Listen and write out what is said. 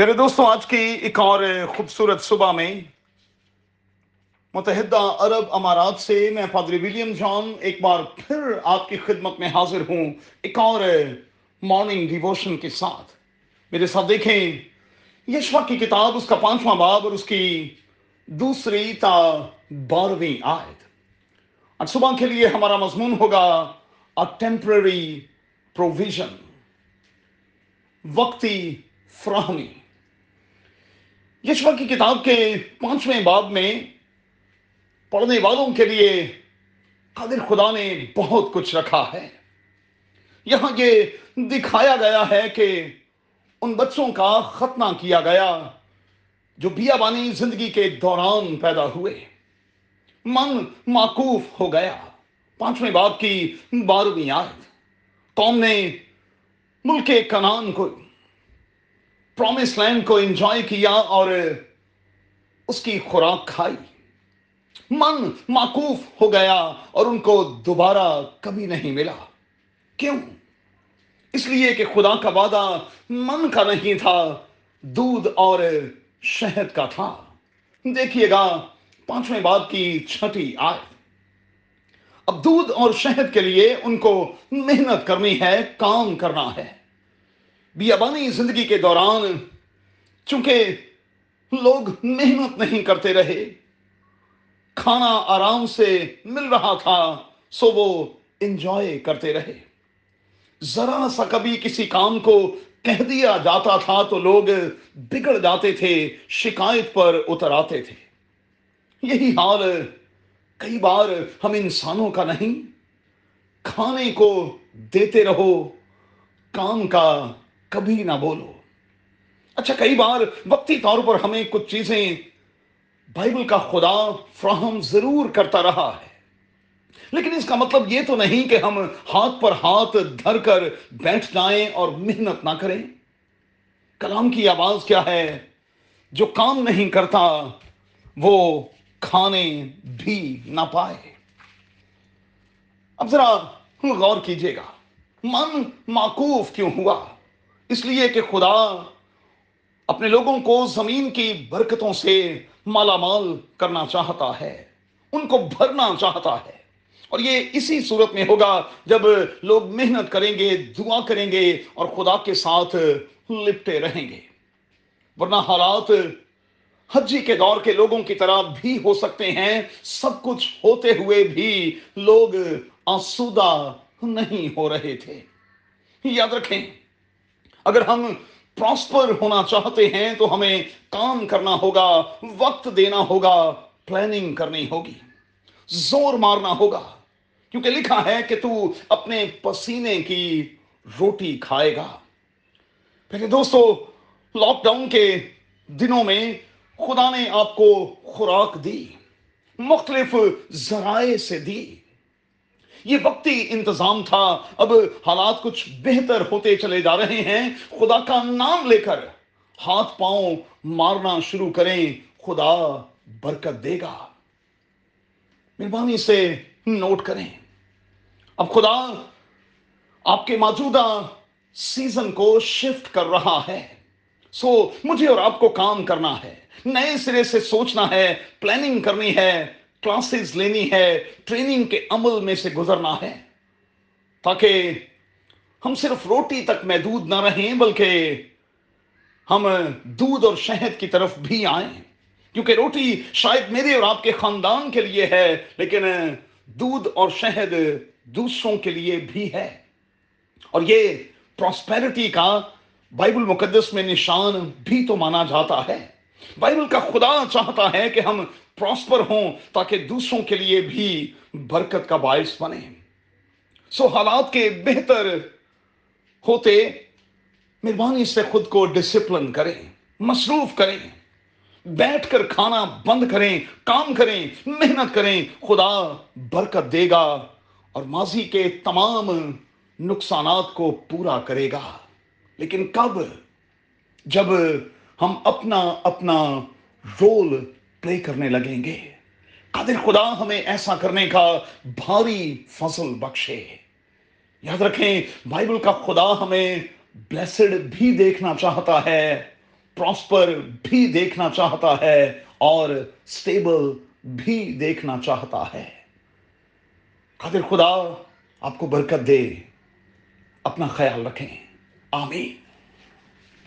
میرے دوستوں، آج کی ایک اور خوبصورت صبح میں متحدہ عرب امارات سے میں پادری ولیم جان ایک بار پھر آپ کی خدمت میں حاضر ہوں، ایک اور مارننگ ڈیووشن کے ساتھ۔ میرے ساتھ دیکھیں یشوا کی کتاب، اس کا پانچواں باب اور اس کی دوسری تا بارہویں آیت۔ آج صبح کے لیے ہمارا مضمون ہوگا ٹیمپرری پروویژن وقتی فراہمی۔ یشوا کی کتاب کے پانچویں باب میں پڑھنے والوں کے لیے قادر خدا نے بہت کچھ رکھا ہے۔ یہاں یہ دکھایا گیا ہے کہ ان بچوں کا ختنہ کیا گیا جو بیابانی زندگی کے دوران پیدا ہوئے۔ من معقوف ہو گیا۔ پانچویں باب کی بارہویں آیت۔ قوم نے ملک کنان کو پرومس لینڈ کو انجوائے کیا اور اس کی خوراک کھائی۔ من معقوف ہو گیا اور ان کو دوبارہ کبھی نہیں ملا۔ کیوں؟ اس لیے کہ خدا کا وعدہ من کا نہیں تھا، دودھ اور شہد کا تھا۔ دیکھیے گا، پانچویں بات کی چھٹی آئے اب دودھ اور شہد کے لیے ان کو محنت کرنی ہے، کام کرنا ہے۔ بیابانی زندگی کے دوران، چونکہ لوگ محنت نہیں کرتے رہے، کھانا آرام سے مل رہا تھا، سو وہ انجوائے کرتے رہے۔ ذرا سا کبھی کسی کام کو کہہ دیا جاتا تھا تو لوگ بگڑ جاتے تھے، شکایت پر اتر آتے تھے۔ یہی حال کئی بار ہم انسانوں کا نہیں، کھانے کو دیتے رہو، کام کا کبھی نہ بولو۔ اچھا کئی بار وقتی طور پر ہمیں کچھ چیزیں بائبل کا خدا فراہم ضرور کرتا رہا ہے۔ لیکن اس کا مطلب یہ تو نہیں کہ ہم ہاتھ پر ہاتھ دھر کر بیٹھ جائیں اور محنت نہ کریں۔ کلام کی آواز کیا ہے؟ جو کام نہیں کرتا، وہ کھانے بھی نہ پائے۔ اب ذرا غور کیجیے گا۔ من معقوف کیوں ہوا؟ اس لیے کہ خدا اپنے لوگوں کو زمین کی برکتوں سے مالا مال کرنا چاہتا ہے، ان کو بھرنا چاہتا ہے۔ اور یہ اسی صورت میں ہوگا جب لوگ محنت کریں گے، دعا کریں گے اور خدا کے ساتھ لپٹے رہیں گے۔ ورنہ حالات حجی کے دور کے لوگوں کی طرح بھی ہو سکتے ہیں۔ سب کچھ ہوتے ہوئے بھی لوگ آسودہ نہیں ہو رہے تھے۔ یاد رکھیں اگر ہم پراسپر ہونا چاہتے ہیں تو ہمیں کام کرنا ہوگا، وقت دینا ہوگا پلاننگ کرنی ہوگی، زور مارنا ہوگا۔ کیونکہ لکھا ہے کہ تو اپنے پسینے کی روٹی کھائے گا۔ پہلے دوستو لاک ڈاؤن کے دنوں میں خدا نے آپ کو خوراک دی، مختلف ذرائع سے دی۔ یہ وقتی انتظام تھا۔ اب حالات کچھ بہتر ہوتے چلے جا رہے ہیں۔ خدا کا نام لے کر ہاتھ پاؤں مارنا شروع کریں۔ خدا برکت دے گا۔ مہربانی سے نوٹ کریں۔ اب خدا آپ کے موجودہ سیزن کو شفٹ کر رہا ہے۔ سو مجھے اور آپ کو کام کرنا ہے۔ نئے سرے سے سوچنا ہے پلاننگ کرنی ہے۔ کلاسز لینی ہے ٹریننگ کے عمل میں سے گزرنا ہے۔ تاکہ ہم صرف روٹی تک محدود نہ رہیں، بلکہ ہم دودھ اور شہد کی طرف بھی آئیں۔ کیونکہ روٹی شاید میرے اور آپ کے خاندان کے لیے ہے، لیکن دودھ اور شہد دوسروں کے لیے بھی ہے۔ اور یہ پراسپیرٹی کا بائبل مقدس میں نشان بھی تو مانا جاتا ہے۔ بائبل کا خدا چاہتا ہے کہ ہم پراسپر ہوں تاکہ دوسروں کے لیے بھی برکت کا باعث بنے۔ سو حالات کے بہتر ہوتے مہربانی سے خود کو ڈسپلن کریں، مصروف کریں، بیٹھ کر کھانا بند کریں، کام کریں، محنت کریں، خدا برکت دے گا اور ماضی کے تمام نقصانات کو پورا کرے گا۔ لیکن کب؟ جب ہم اپنا اپنا رول پلے کرنے لگیں گے۔ قادر خدا ہمیں ایسا کرنے کا بھاری فضل بخشے۔ یاد رکھیں، بائبل کا خدا ہمیں بلیسڈ بھی دیکھنا چاہتا ہے پراسپر بھی دیکھنا چاہتا ہے، اور سٹیبل بھی دیکھنا چاہتا ہے۔ قادر خدا آپ کو برکت دے۔ اپنا خیال رکھیں۔ آمین۔